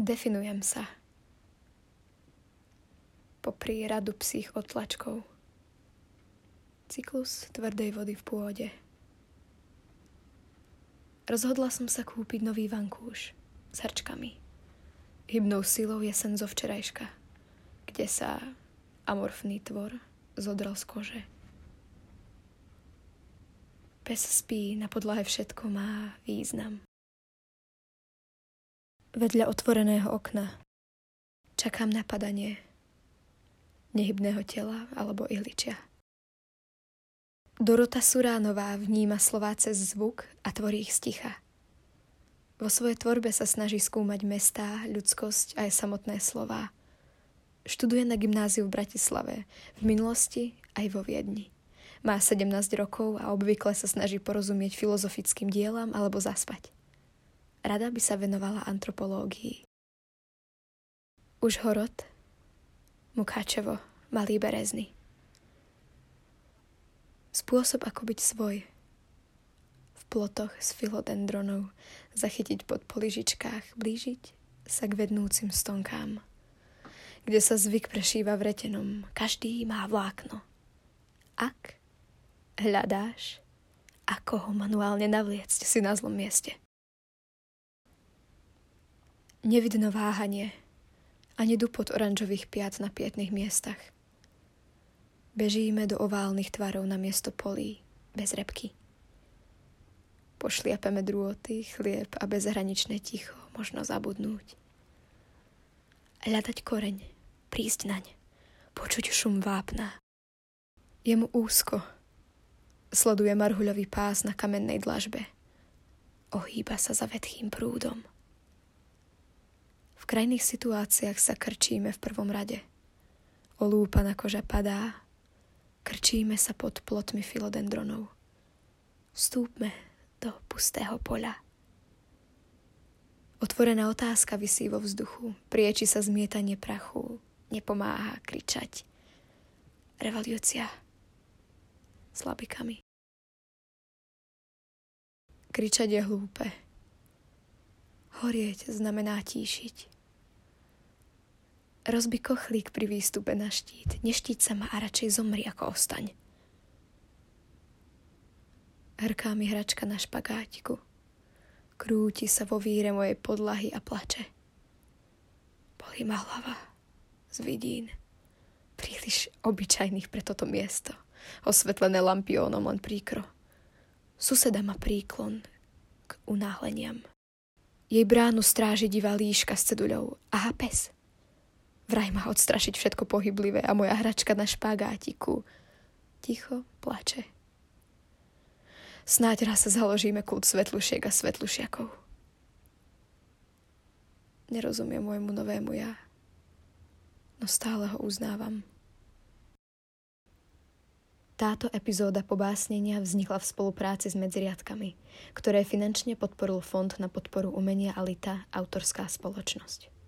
Definujem sa. Popri radu psích odtlačkov. Cyklus tvrdej vody v pôde. Rozhodla som sa kúpiť nový vankúš s hrčkami. Hybnou silou je sen zo včerajška, kde sa amorfný tvor zodral z kože. Pes spí, na podlahe všetko má význam. Vedľa otvoreného okna čakám na padanie nehybného tela alebo ihličia. Dorota Suránová vníma slová cez zvuk a tvorí ich sticha. Vo svojej tvorbe sa snaží skúmať mestá, ľudskosť aj samotné slová. Študuje na gymnáziu v Bratislave, v minulosti aj vo Viedni. Má 17 rokov a obvykle sa snaží porozumieť filozofickým dielam alebo zaspať. Rada by sa venovala antropológii. Už horod, Mukáčevo, Malý Berezny. Spôsob, ako byť svoj. V plotoch s filodendronov zachytiť pod poližičkách, blížiť sa k vednúcim stonkám. Kde sa zvyk prešíva vretenom, každý má vlákno. Ak hľadáš, ako ho manuálne navliecť si na zlom mieste. Nevidno váhanie, ani dupot oranžových piat na pietných miestach – Bežíme do oválnych tvarov na miesto polí, bez repky. Pošliapeme drôty, chlieb a bezhraničné ticho možno zabudnúť. Hľadať koreň, prísť naň, počuť šum vápna. Je mu úzko. Sleduje marhuľový pás na kamennej dlažbe. Ohýba sa za vetchým prúdom. Krajných situáciách sa krčíme v prvom rade. Olúpaná koža padá, Krčíme sa pod plotmi filodendronov. Vstúpme do pustého poľa. Otvorená otázka vysí vo vzduchu. Prieči sa zmietanie prachu. Nepomáha kričať. Revolúcia. Slabikami. Kričať je hlúpe. Horieť znamená tíšiť. Rozbi kochlík pri výstupe na štít. Neštíť sa ma a radšej zomri ako ostaň. Hrká mi hračka na špagátiku. Krúti sa vo víre mojej podlahy a plače. Bolí ma hlava z vidín. Príliš obyčajných pre toto miesto. Osvetlené lampiónom len príkro. Suseda má príklon k unáhleniam. Jej bránu stráži divá líška s ceduľou. Aha, pes. Vraj má odstrašiť všetko pohyblivé a moja hračka na špagátiku ticho plače. Snáď raz sa založíme kult svetlušiek a svetlušiakov. Nerozumiem môjmu novému ja, no stále ho uznávam. Táto epizóda pobásnenia vznikla v spolupráci s Medziriadkami, ktoré finančne podporil Fond na podporu umenia Alita, autorská spoločnosť.